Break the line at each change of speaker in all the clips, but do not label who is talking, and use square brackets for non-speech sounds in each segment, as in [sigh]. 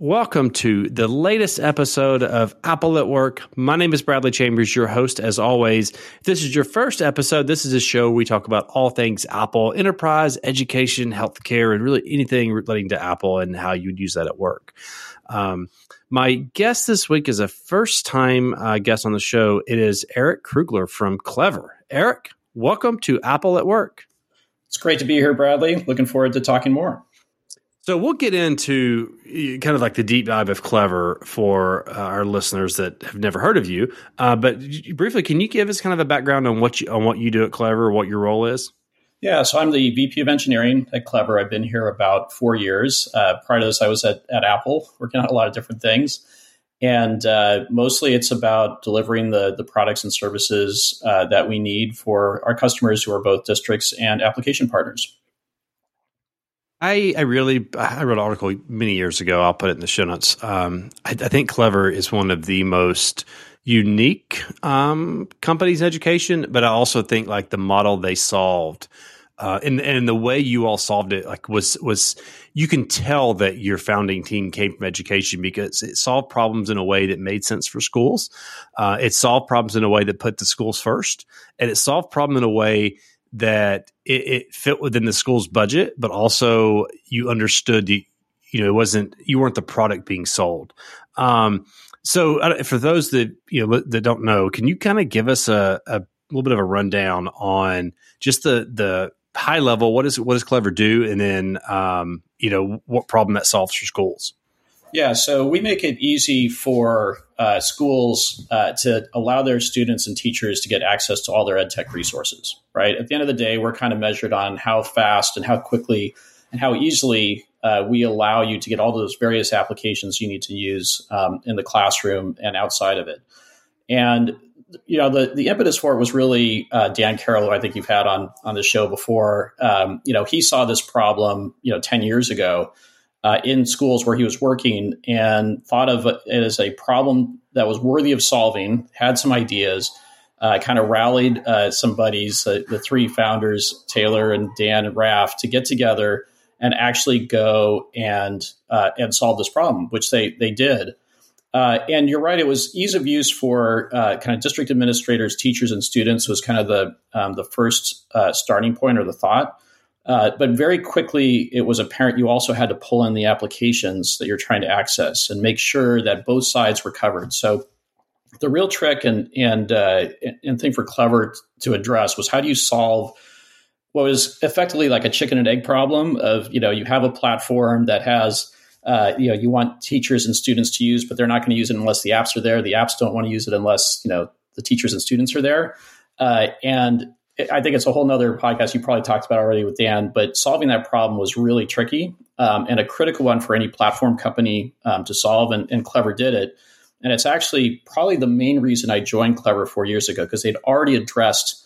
Welcome to the latest episode of Apple at Work. My name is Bradley Chambers, your host as always. If this is your first episode, this is a show where we talk about all things Apple, enterprise, education, healthcare, and really anything relating to Apple and how you'd use that at work. Um, my guest this week is a first time uh, guest on the show. It is Eric Krugler from Clever. Eric, welcome to Apple at Work.
It's great to be here, Bradley. Looking forward to talking more.
So we'll get into uh, kind of like the deep dive of Clever for uh, our listeners that have never heard of you. Uh, but briefly, can you give us kind of a background on what you on what you do at Clever, what your role is?
Yeah, so I'm the VP of Engineering at Clever. I've been here about four years. Uh, prior to this, I was at, at Apple, working on a lot of different things, and uh, mostly it's about delivering the the products and services uh, that we need for our customers, who are both districts and application partners.
I, I really I wrote an article many years ago. I'll put it in the show notes. Um, I, I, think Clever is one of the most unique um, companies in education, but I also think like the model they solved uh, and and the way you all solved it like was was you can tell that your founding team came from education because it solved problems in a way that made sense for schools. Uh, it solved problems in a way that put the schools first, and it solved problem in a way that it, it, fit within the school's budget, but also you understood the, you know, it wasn't, you weren't the product being sold. Um, so for those that, you know, that don't know, can you kind of give us a, a little bit of a rundown on just the, the high level, what is, what does Clever do? And then, um, you know, what problem that solves for schools?
Yeah, so we make it easy for uh, schools uh, to allow their students and teachers to get access to all their ed tech resources, right? At the end of the day, we're kind of measured on how fast and how quickly and how easily uh, we allow you to get all those various applications you need to use um, in the classroom and outside of it. And you know the the impetus for it was really uh, Dan Carroll, who I think you've had on on the show before. Um, you know, he saw this problem you know ten years ago uh, in schools where he was working and thought of it as a problem that was worthy of solving, had some ideas, uh, kind of rallied uh, some buddies, uh, the three founders, Tyler and Dan and Raf, to get together and actually go and uh, and solve this problem, which they they did. Uh, and you're right; it was ease of use for kind of district administrators, teachers, and students was kind of the um, the first starting point or the thought. Uh, but very quickly, it was apparent you also had to pull in the applications that you're trying to access and make sure that both sides were covered. So, the real trick and and uh, and thing for Clever to address was how do you solve what was effectively like a chicken and egg problem of you know you have a platform that has uh, you know you want teachers and students to use, but they're not going to use it unless the apps are there. The apps don't want to use it unless you know the teachers and students are there. Uh, and I think it's a whole nother podcast you probably talked about already with Dan, but solving that problem was really tricky um, and a critical one for any platform company um, to solve, and, and, Clever did it. And it's actually probably the main reason I joined Clever four years ago because they'd already addressed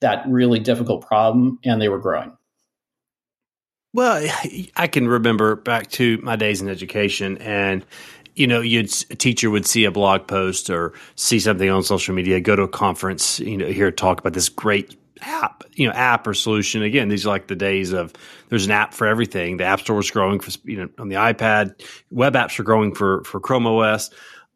that really difficult problem and they were growing.
Well, I can remember back to my days in education, and you know, you'd a teacher would see a blog post or see something on social media, go to a conference, you know, hear talk about this great app, you know, app or solution. Again, these are like the days of there's an app for everything. The App Store is growing for you know on the iPad. Web apps are growing for for Chrome OS.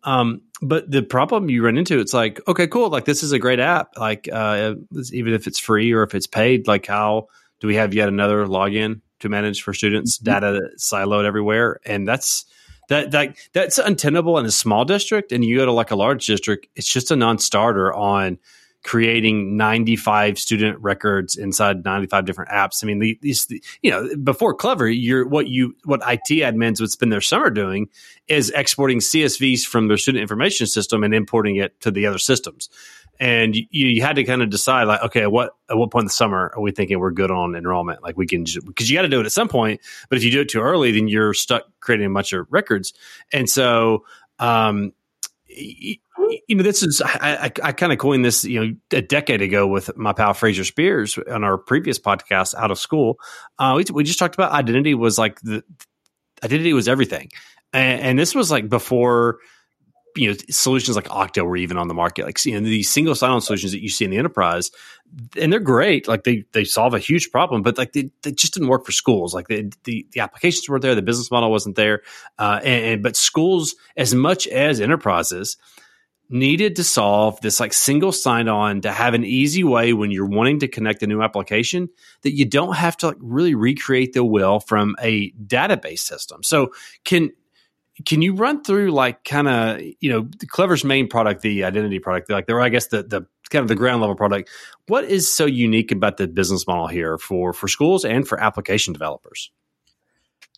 Um, but the problem you run into, it's like, okay, cool. Like this is a great app. Like uh, even if it's free or if it's paid, like how do we have yet another login to manage for students? Mm-hmm. Data siloed everywhere, and that's that that that's untenable in a small district. And you go to like a large district, it's just a non-starter on creating 95 student records inside 95 different apps. I mean, these, you know, before Clever, you're what you, what IT admins would spend their summer doing is exporting CSVs from their student information system and importing it to the other systems. And you, you had to kind of decide, like, okay, what at what point in the summer are we thinking we're good on enrollment? Like, we can because you got to do it at some point. But if you do it too early, then you're stuck creating a bunch of records. And so, um, you know, this is I, I, I kind of coined this, you know, a decade ago with my pal Fraser Speirs on our previous podcast, Out of School. Uh, we, we just talked about identity was like the identity was everything, and, and this was like before you know solutions like Okta were even on the market, like you know, these single sign-on solutions that you see in the enterprise, and they're great. Like they they solve a huge problem, but like they, they just didn't work for schools. Like the the, the applications weren't there, the business model wasn't there, uh, and, and but schools as much as enterprises needed to solve this like single sign on to have an easy way when you're wanting to connect a new application that you don't have to like really recreate the wheel from a database system. So can can you run through like kind of you know Clever's main product, the identity product, like there, I guess the the kind of the ground level product. What is so unique about the business model here for for schools and for application developers?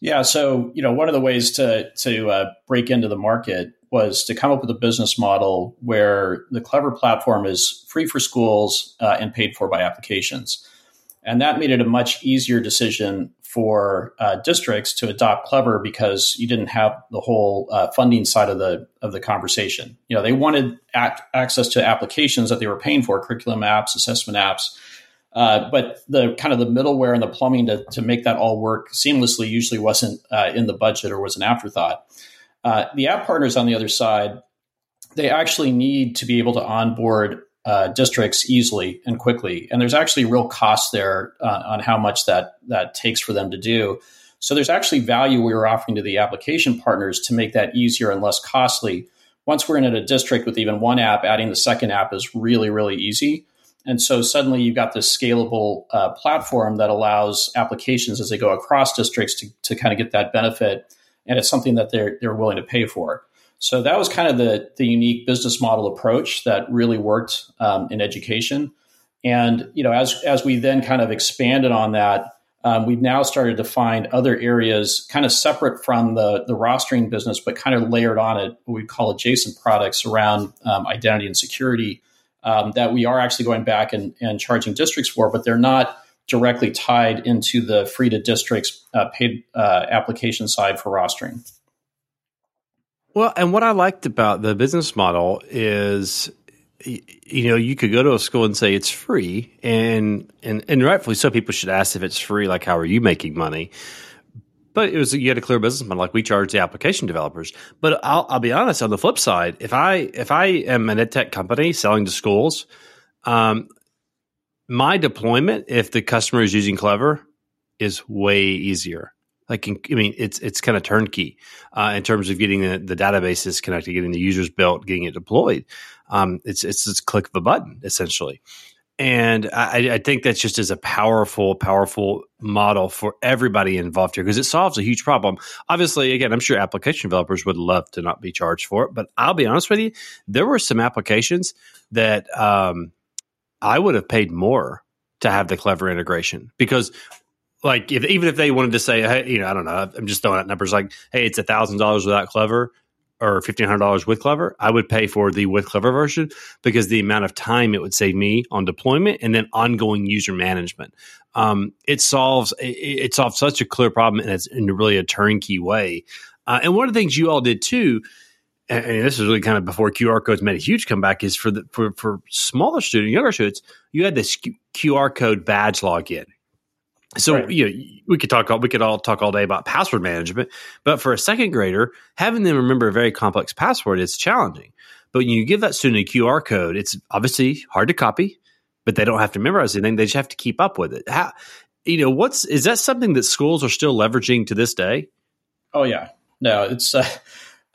Yeah, so you know one of the ways to to uh, break into the market was to come up with a business model where the Clever platform is free for schools uh, and paid for by applications, and that made it a much easier decision for uh, districts to adopt Clever because you didn't have the whole uh, funding side of the of the conversation. You know, they wanted act- access to applications that they were paying for, curriculum apps, assessment apps, uh, but the kind of the middleware and the plumbing to, to make that all work seamlessly usually wasn't uh, in the budget or was an afterthought. Uh, the app partners on the other side, they actually need to be able to onboard uh, districts easily and quickly. And there's actually real cost there uh, on how much that that takes for them to do. So there's actually value we are offering to the application partners to make that easier and less costly. Once we're in a district with even one app, adding the second app is really really easy. And so suddenly you've got this scalable uh, platform that allows applications as they go across districts to, to kind of get that benefit. And it's something that they're, they're willing to pay for. So that was kind of the, the unique business model approach that really worked um, in education. And you know, as as we then kind of expanded on that, um, we've now started to find other areas kind of separate from the the rostering business, but kind of layered on it what we call adjacent products around um, identity and security um, that we are actually going back and, and charging districts for, but they're not directly tied into the free to districts uh, paid uh, application side for rostering.
Well, and what I liked about the business model is you know you could go to a school and say it's free and and and rightfully so people should ask if it's free like how are you making money but it was you had a clear business model like we charge the application developers but I'll, I'll be honest on the flip side if i if i am an ed tech company selling to schools um, my deployment if the customer is using clever is way easier like I mean, it's it's kind of turnkey uh, in terms of getting the, the, databases connected, getting the users built, getting it deployed. Um, it's it's just click of a button essentially, and I, I think that's just as a powerful, powerful model for everybody involved here because it solves a huge problem. Obviously, again, I'm sure application developers would love to not be charged for it, but I'll be honest with you, there were some applications that um, I would have paid more to have the clever integration because like if, even if they wanted to say, hey, you know, I don't know, I'm just throwing out numbers like, hey, it's a thousand dollars without Clever or fifteen hundred dollars with Clever, I would pay for the with Clever version because the amount of time it would save me on deployment and then ongoing user management. Um, it solves it, it, solves such a clear problem and it's in really a turnkey way. Uh, and one of the things you all did too. And this is really kind of before QR codes made a huge comeback. Is for the for for smaller students, younger students, you had this QR code badge login so right. you know, we could talk all we could all talk all day about password management, but for a second grader, having them remember a very complex password is challenging. But when you give that student a QR code, it's obviously hard to copy, but they don't have to memorize anything; they just have to keep up with it. How, you know, what's is that something that schools are still leveraging to this day?
Oh yeah, no, it's uh,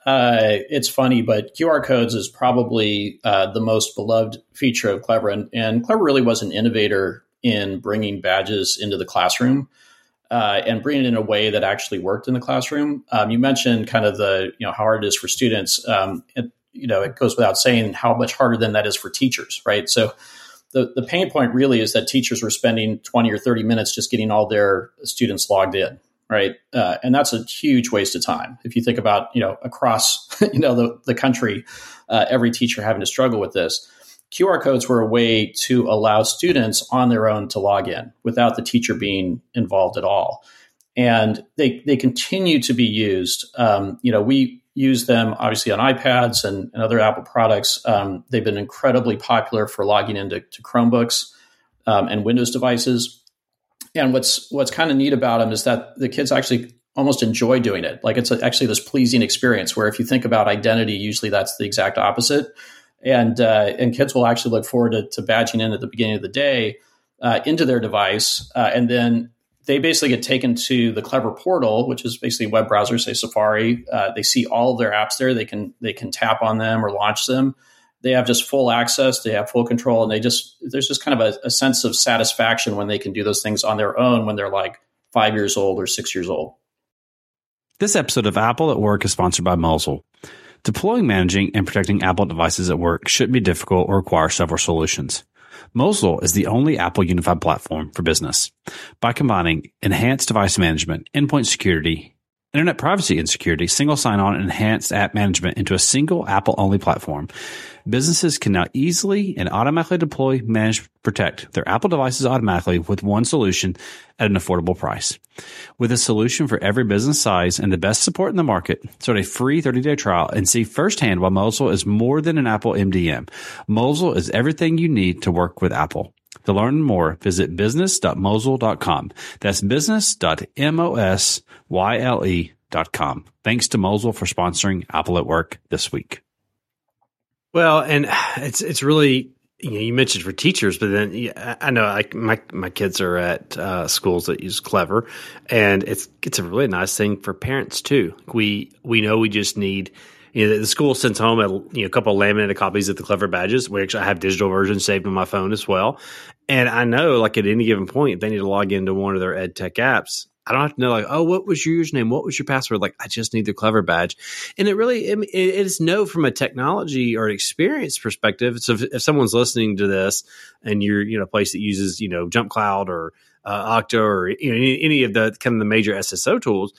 uh, it's funny, but QR codes is probably uh, the most beloved feature of Clever, and, and Clever really was an innovator in bringing badges into the classroom uh, and bringing it in a way that actually worked in the classroom. Um, you mentioned kind of the you know how hard it is for students. Um, it, you know, it goes without saying how much harder than that is for teachers, right? So the, the pain point really is that teachers were spending 20 or 30 minutes just getting all their students logged in right uh, and that's a huge waste of time if you think about you know across [laughs] you know the, the country uh, every teacher having to struggle with this QR codes were a way to allow students on their own to log in without the teacher being involved at all. And they, they continue to be used. Um, you know, we use them obviously on iPads and, and other Apple products. Um, they've been incredibly popular for logging into Chromebooks um, and Windows devices. And what's what's kind of neat about them is that the kids actually almost enjoy doing it. Like it's actually this pleasing experience where if you think about identity, usually that's the exact opposite. And uh, and kids will actually look forward to, to, badging in at the beginning of the day uh, into their device, uh, and then they basically get taken to the Clever portal, which is basically web browser, say Safari. Uh, they see all of their apps there. They can they can tap on them or launch them. They have just full access. They have full control, and they just there's just kind of a, a sense of satisfaction when they can do those things on their own when they're like five years old or six years old.
This episode of Apple at Work is sponsored by Mosyle. Deploying, managing, and protecting Apple devices at work shouldn't be difficult or require several solutions. Mosyle is the only Apple unified platform for business. By combining enhanced device management, endpoint security, internet privacy and security, single sign-on, enhanced app management into a single Apple-only platform, businesses can now easily and automatically deploy, manage, protect their Apple devices automatically with one solution at an affordable price. With a solution for every business size and the best support in the market, start a free 30-day trial and see firsthand why Mosyle is more than an Apple MDM. Mosyle is everything you need to work with Apple. To learn more, visit business.mosyle.com. That's business.mosyle.com. Thanks to Mosyle for sponsoring Apple at Work this week.
Well, and it's it's really you, know, you mentioned for teachers, but then I know I, my my kids are at uh, schools that use Clever, and it's it's a really nice thing for parents too. We we know we just need you know, the school sends home a, you know, a couple of laminated copies of the Clever badges. We actually have digital versions saved on my phone as well. And I know, like at any given point, if they need to log into one of their ed tech apps, I don't have to know like, oh, what was your username? What was your password? Like, I just need the Clever badge. And it really, it, it is no from a technology or experience perspective. So if, if, someone's listening to this and you're, you know, a place that uses, you know, Jump Cloud or uh, Okta or you know, any, any of the kind of the major SSO tools,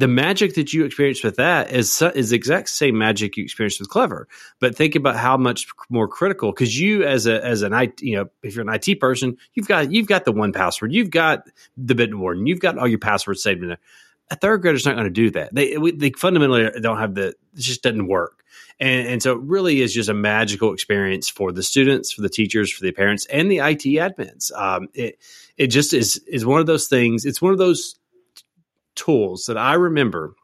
the magic that you experience with that is is the exact same magic you experience with Clever. But think about how much more critical because you as a as an IT you know if you're an IT person you've got you've got the one password you've got the Bitwarden you've got all your passwords saved in there. A third grader's not going to do that. They they fundamentally don't have the it just doesn't work. And, and so it really is just a magical experience for the students, for the teachers, for the parents, and the IT admins. Um, it it just is is one of those things. It's one of those tools that I remember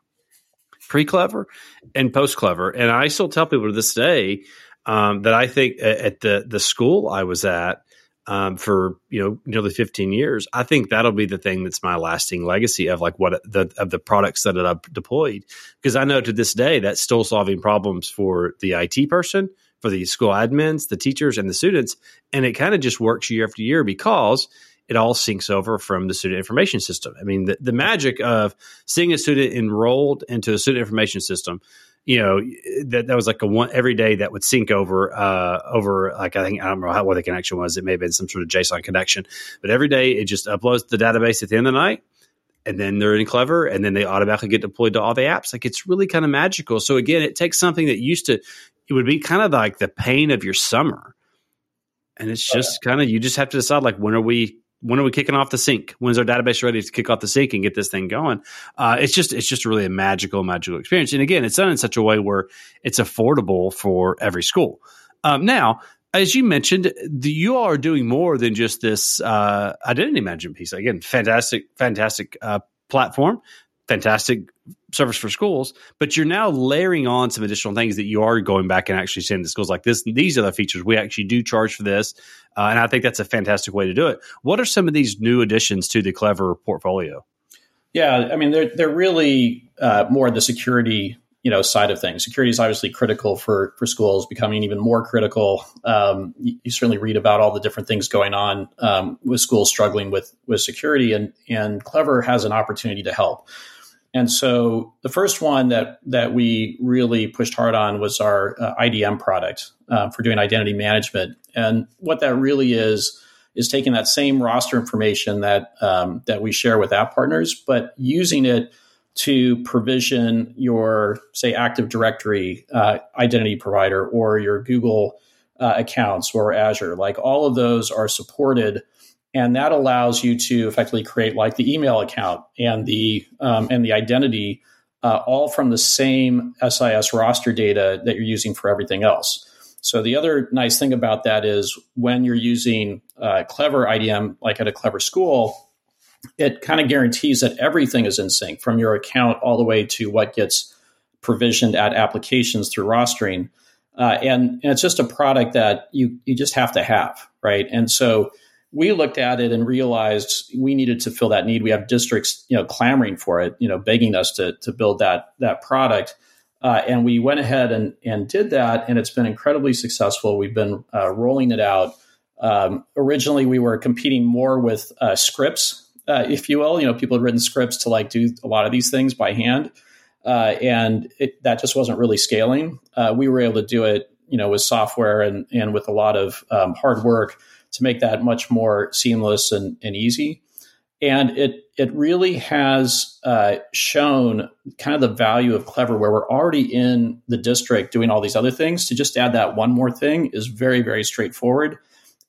pre Clever and post Clever, and I still tell people to this day um, that I think at the the school I was at um, for you know nearly 15 years, I think that'll be the thing that's my lasting legacy of like what the of the products that I've deployed. Because I know to this day that's still solving problems for the IT person, for the school admins, the teachers, and the students, and it kind of just works year after year because it all syncs over from the student information system. I mean, the, the magic of seeing a student enrolled into a student information system, you know, that, that was like a one every day that would sync over, uh, over like, I think, I don't know how, what the connection was. It may have been some sort of JSON connection, but every day it just uploads the database at the end of the night and then they're in clever and then they automatically get deployed to all the apps. Like it's really kind of magical. So again it takes something that used to it would be kind of like the pain of your summer. And it's just kind of you just have to decide like when are we when are we kicking off the sync? When's our database ready to kick off the sync and get this thing going? Uh, it's just it's just really a magical, magical experience. And again, it's done in such a way where it's affordable for every school. Um, now, as you mentioned, the, you are doing more than just this uh, identity management piece. Again, fantastic, fantastic uh, platform fantastic service for schools, but you're now layering on some additional things that you are going back and actually saying to schools like this. These are the features we actually do charge for this, uh, and I think that's a fantastic way to do it. What are some of these new additions to the Clever portfolio?
Yeah, I mean they're they're really uh, more the security you know side of things. Security is obviously critical for for schools, becoming even more critical. Um, you, you, certainly read about all the different things going on um, with schools struggling with with security, and and Clever has an opportunity to help. And so the first one that that we really pushed hard on was our uh, IDM product uh, for doing identity management. And what that really is is taking that same roster information that um, that we share with app partners, but using it to provision your say Active Directory uh, identity provider or your Google uh, accounts or Azure. Like all of those are supported and that allows you to effectively create like the email account and the um, and the identity uh, all from the same SIS roster data that you're using for everything else. So the other nice thing about that is when you're using uh, Clever IDM, like at a Clever school, it kind of guarantees that everything is in sync from your account all the way to what gets provisioned at applications through rostering. Uh, and, and it's just a product that you you just have to have, right? And so we looked at it and realized we needed to fill that need. We have districts, you know, clamoring for it, you know, begging us to to build that that product. Uh, and we went ahead and and did that, and it's been incredibly successful. We've been uh, rolling it out. Um, originally, we were competing more with uh, scripts, uh, if you will. You know, people had written scripts to like do a lot of these things by hand, uh, and it, that just wasn't really scaling. Uh, we were able to do it, you know, with software and and with a lot of um, hard work to make that much more seamless and, and easy. And it it really has uh, shown kind of the value of Clever, where we're already in the district doing all these other things. To just add that one more thing is very very straightforward,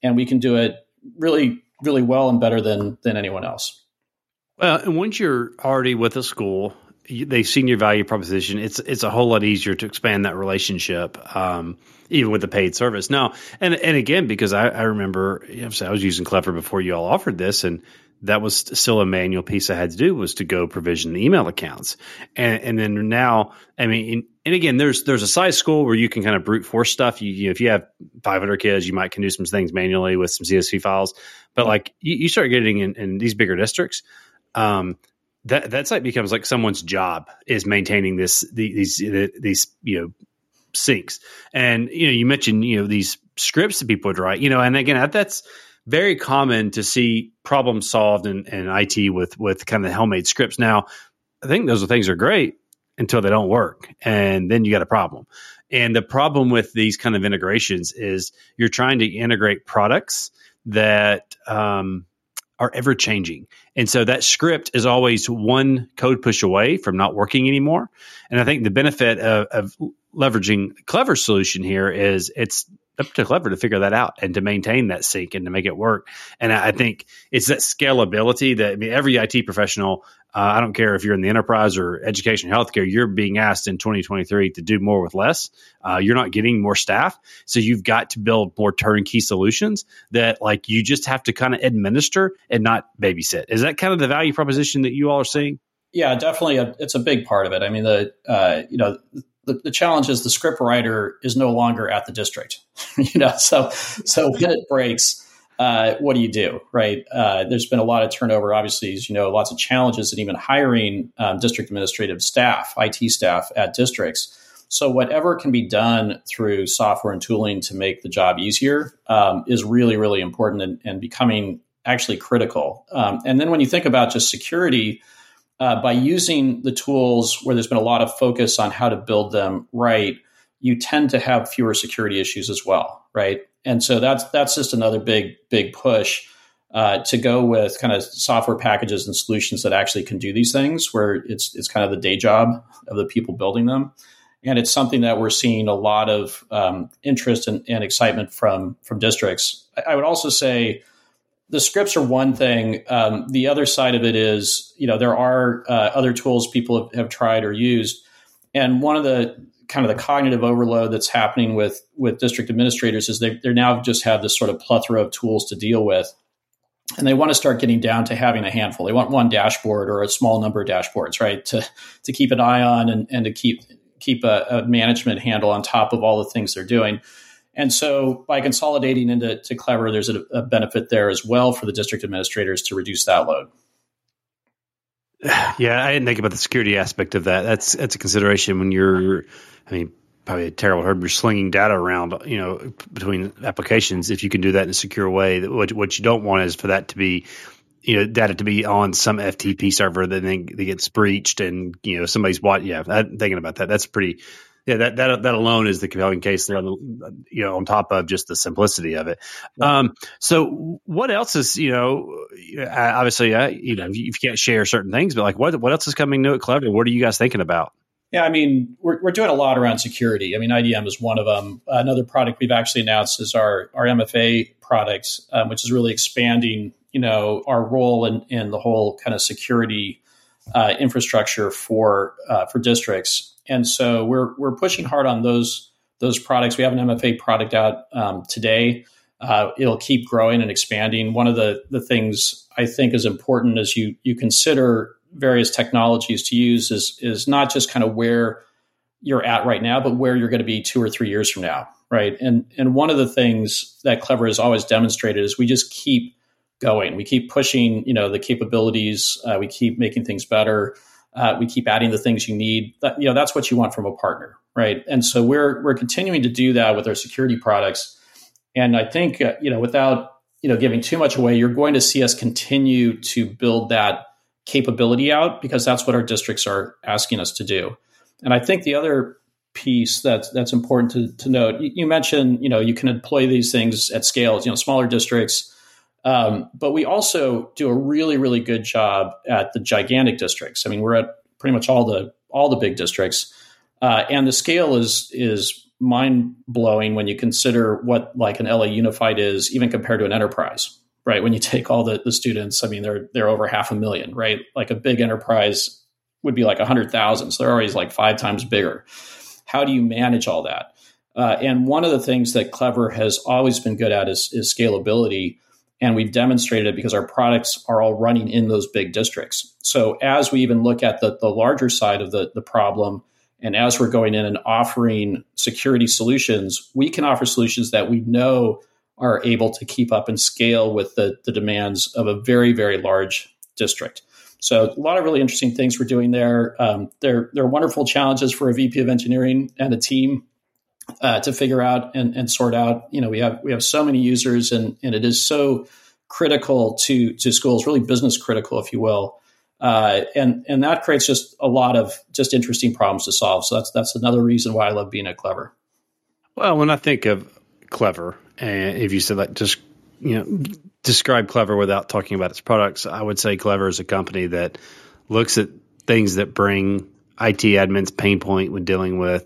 and we can do it really really well and better than than anyone else.
Well, and once you're already with a school they've seen your value proposition. It's it's a whole lot easier to expand that relationship, um, even with the paid service. Now, and and again, because I, I remember you know, I was using Clever before you all offered this, and that was still a manual piece I had to do was to go provision the email accounts, and and then now, I mean, and again, there's there's a size school where you can kind of brute force stuff. You, you know, if you have 500 kids, you might can do some things manually with some CSV files, but like you, you start getting in, in these bigger districts. Um, that that site becomes like someone's job is maintaining this these these you know syncs. And you know you mentioned you know these scripts that people would write you know and again that's very common to see problems solved in, in IT with with kind of homemade scripts. Now I think those things are great until they don't work and then you got a problem. And the problem with these kind of integrations is you're trying to integrate products that um, are ever changing. And so that script is always one code push away from not working anymore. And I think the benefit of, of leveraging Clever solution here is it's up to Clever to figure that out and to maintain that sync and to make it work. And I think it's that scalability that I mean, every IT professional uh, I don't care if you're in the enterprise or education, healthcare, you're being asked in 2023 to do more with less. Uh, you're not getting more staff. So you've got to build more turnkey solutions that like you just have to kind of administer and not babysit. Is that kind of the value proposition that you all are seeing?
Yeah, definitely. A, it's a big part of it. I mean, the, uh, you know, the, the challenge is the script writer is no longer at the district, [laughs] you know, so, so when it breaks, uh, what do you do, right? Uh, there's been a lot of turnover, obviously, as you know, lots of challenges in even hiring um, district administrative staff, IT staff at districts. So, whatever can be done through software and tooling to make the job easier um, is really, really important and, and becoming actually critical. Um, and then when you think about just security, uh, by using the tools where there's been a lot of focus on how to build them right, you tend to have fewer security issues as well, right? And so that's that's just another big big push uh, to go with kind of software packages and solutions that actually can do these things, where it's it's kind of the day job of the people building them, and it's something that we're seeing a lot of um, interest and, and, excitement from from districts. I, I, would also say the scripts are one thing. Um, the other side of it is, you know, there are uh, other tools people have, have tried or used, and one of the kind of the cognitive overload that's happening with with district administrators is they they now just have this sort of plethora of tools to deal with. And they want to start getting down to having a handful. They want one dashboard or a small number of dashboards right to to keep an eye on and, and to keep keep a, a management handle on top of all the things they're doing and so by consolidating into to clever there's a, a benefit there as well for the district administrators to reduce that load [sighs]
yeah, I didn't think about the security aspect of that. That's that's a consideration when you're I mean, probably a terrible herb. You're slinging data around, you know, between applications. If you can do that in a secure way, what what you don't want is for that to be, you know, data to be on some FTP server that then gets breached, and you know, somebody's what? Yeah, I'm thinking about that. That's pretty. Yeah, that that that alone is the compelling case there. You know, on top of just the simplicity of it. Um, so, what else is you know? Obviously, uh, you know, you can't share certain things, but like, what what else is coming new at Clever? What are you guys thinking about?
Yeah, I mean, we're, we're doing a lot around security. I mean, IDM is one of them. Another product we've actually announced is our, our MFA product, um, which is really expanding, you know, our role in, in the whole kind of security uh, infrastructure for uh, for districts. And so we're we're pushing hard on those those products. We have an MFA product out um, today. Uh, it'll keep growing and expanding. One of the the things I think is important as you you consider various technologies to use is is not just kind of where you're at right now, but where you're going to be two or three years from now, right? And and one of the things that Clever has always demonstrated is we just keep going. We keep pushing, you know, the capabilities. Uh, we keep making things better. Uh, we keep adding the things you need. That, you know, that's what you want from a partner, right? And so we're we're continuing to do that with our security products. And I think uh, you know, without you know giving too much away, you're going to see us continue to build that capability out because that's what our districts are asking us to do. And I think the other piece that's that's important to, to note, you, you mentioned, you know, you can employ these things at scale, you know, smaller districts. Um, but we also do a really, really good job at the gigantic districts. I mean, we're at pretty much all the all the big districts, uh, and the scale is is mind blowing when you consider what like an LA Unified is, even compared to an enterprise. Right when you take all the, the students, I mean, they're they're over half a million. Right, like a big enterprise would be like a hundred thousand, so they're always like five times bigger. How do you manage all that? Uh, and one of the things that Clever has always been good at is, is scalability and we've demonstrated it because our products are all running in those big districts. So as we even look at the, the larger side of the, the problem, and as we're going in and offering security solutions, we can offer solutions that we know are able to keep up and scale with the, the demands of a very, very large district. So a lot of really interesting things we're doing there. Um, they're, they're wonderful challenges for a VP of engineering and a team uh, to figure out and, and, sort out. You know, we have we have so many users, and and it is so critical to to schools, really business critical, if you will. Uh, and and that creates just a lot of just interesting problems to solve. So that's that's another reason why I love being at Clever.
Well, when I think of Clever, and if you said that, just you know, describe Clever without talking about its products, I would say Clever is a company that looks at things that bring IT admins pain point when dealing with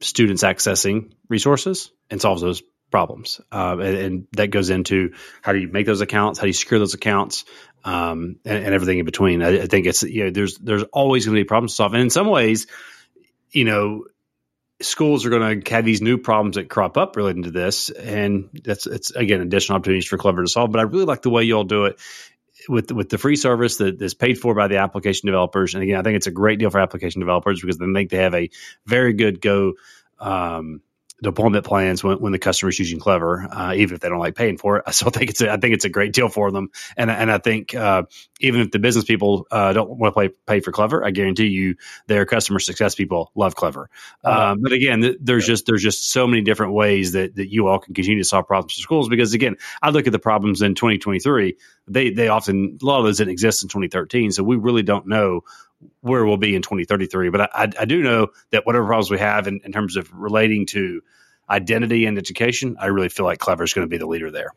students accessing resources and solves those problems. Uh, and, and, that goes into how do you make those accounts, how do you secure those accounts, um, and, and, everything in between. I, I, think it's you know there's there's always going to be problems to solve, and in some ways, you know, schools are going to have these new problems that crop up relating to this, and that's it's again additional opportunities for Clever to solve. But I really like the way y'all do it with with the free service that is paid for by the application developers. And again, I think it's a great deal for application developers because they think they have a very good go um, deployment plans when, when the customer is using Clever, uh, even if they don't like paying for it. [laughs] I still think it's a, I think it's a great deal for them. And and I think uh, even if the business people uh, don't want to pay, pay for Clever, I guarantee you their customer success people love Clever. Uh-huh. Um, but again, th- there's just there's just so many different ways that, that you all can continue to solve problems for schools. Because again, I look at the problems in 2023. They they often a lot of those didn't exist in 2013, so we really don't know where we'll be in 2033. But I, I, do know that whatever problems we have in, in terms of relating to identity and education, I really feel like Clever is going to be the leader there.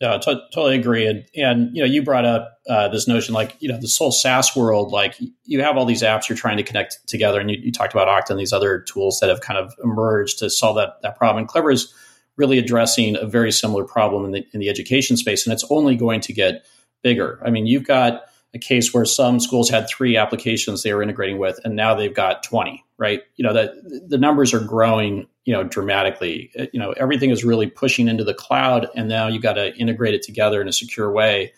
Yeah, t- totally agree. And and you know, you brought up uh, this notion, like you know, this whole SaaS world. Like you have all these apps you're trying to connect together, and you, you talked about Okta and these other tools that have kind of emerged to solve that that problem. And Clever is really addressing a very similar problem in the in the education space, and it's only going to get bigger. I mean, you've got a case where some schools had three applications they were integrating with, and now they've got 20, right? You know, that the numbers are growing, you know, dramatically. You know, everything is really pushing into the cloud, and now you've got to integrate it together in a secure way.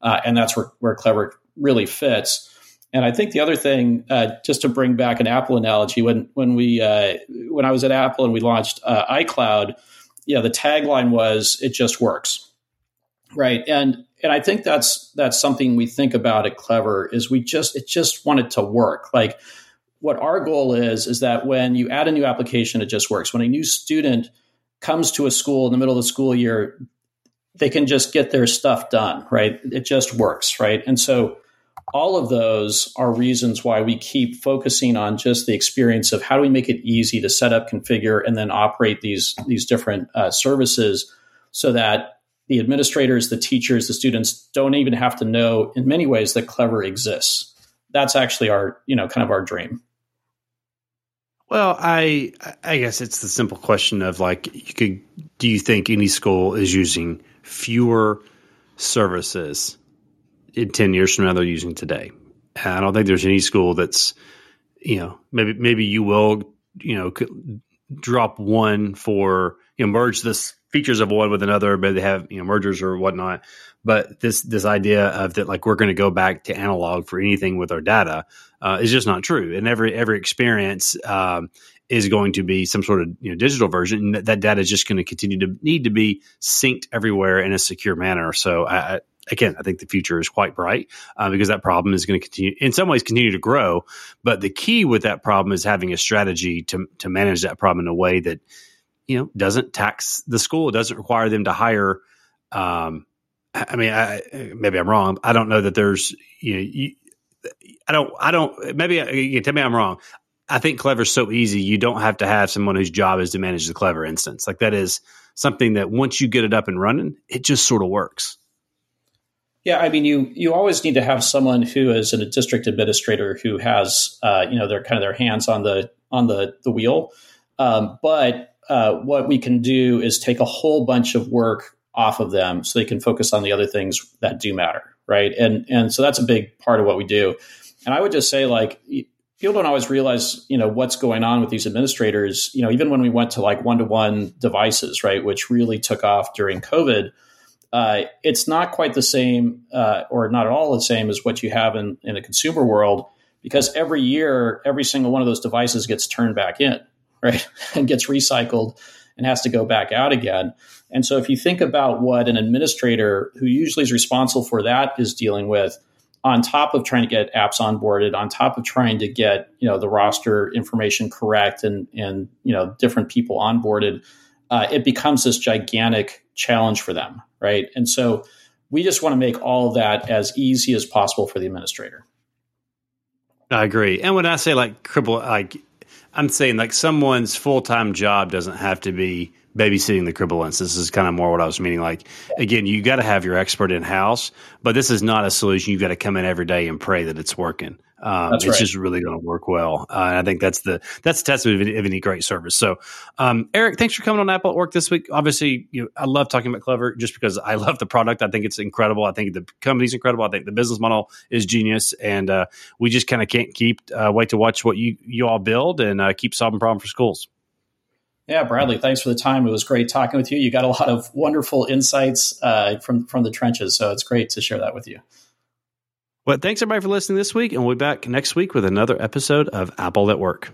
Uh, and that's where, where Clever really fits. And I think the other thing, uh, just to bring back an Apple analogy, when when we uh, when I was at Apple and we launched uh, iCloud, you know, the tagline was "It just works," right? And and I think that's that's something we think about at Clever is we just it just wanted to work. Like what our goal is is that when you add a new application, it just works. When a new student comes to a school in the middle of the school year, they can just get their stuff done, right? It just works, right? And so all of those are reasons why we keep focusing on just the experience of how do we make it easy to set up, configure, and then operate these these different uh, services so that the administrators, the teachers, the students don't even have to know in many ways that Clever exists. That's actually our, you know, kind of our dream.
Well, I I guess it's the simple question of like you could do you think any school is using fewer services in 10 years from now they're using today? I don't think there's any school that's you know, maybe maybe you will, you know, drop one for you know, merge this features of one with another, but they have you know mergers or whatnot. But this this idea of that like we're going to go back to analog for anything with our data uh, is just not true. And every every experience um, is going to be some sort of you know digital version, and that, that data is just going to continue to need to be synced everywhere in a secure manner. So I, again, I think the future is quite bright uh, because that problem is going to continue, in some ways, continue to grow. But the key with that problem is having a strategy to to manage that problem in a way that you know doesn't tax the school, it doesn't require them to hire. Um, I mean, I, maybe I'm wrong. I don't know that there's you know. You, I don't. I don't. Maybe you tell me I'm wrong. I think Clever is so easy. You don't have to have someone whose job is to manage the Clever instance. Like that is something that once you get it up and running, it just sort of works.
Yeah, I mean, you you always need to have someone who is a district administrator who has, uh, you know, their kind of their hands on the on the the wheel. Um, but uh, what we can do is take a whole bunch of work off of them so they can focus on the other things that do matter, right? And and so that's a big part of what we do. And I would just say, like, people don't always realize, you know, what's going on with these administrators. You know, even when we went to like one to one devices, right, which really took off during COVID uh, it's not quite the same, uh, or not at all the same as what you have in, in a consumer world, because every year, every single one of those devices gets turned back in, right, [laughs] and gets recycled and has to go back out again. And so, if you think about what an administrator who usually is responsible for that is dealing with, on top of trying to get apps onboarded, on top of trying to get you know the roster information correct and and you know different people onboarded, uh, it becomes this gigantic challenge for them, right? And so we just want to make all of that as easy as possible for the administrator.
I agree. And when I say like cripple, like I'm saying like someone's full time job doesn't have to be babysitting the cribble instance. This is kind of more what I was meaning. Like again, you got to have your expert in house, but this is not a solution. You've got to come in every day and pray that it's working. Um, it's right. just really going to work well. Uh, and I think that's the that's the testament of any, of any great service. So, um, Eric, thanks for coming on Apple at Work this week. Obviously, you know, I love talking about Clever just because I [laughs] love the product. I think it's incredible. I think the company's incredible. I think the business model is genius, and uh, we just kind of can't keep uh, wait to watch what you you all build and uh, keep solving problems for schools.
Yeah, Bradley, thanks for the time. It was great talking with you. You got a lot of wonderful insights uh, from from the trenches, so it's great to share that with you.
Well, thanks everybody for listening this week, and we'll be back next week with another episode of Apple at Work.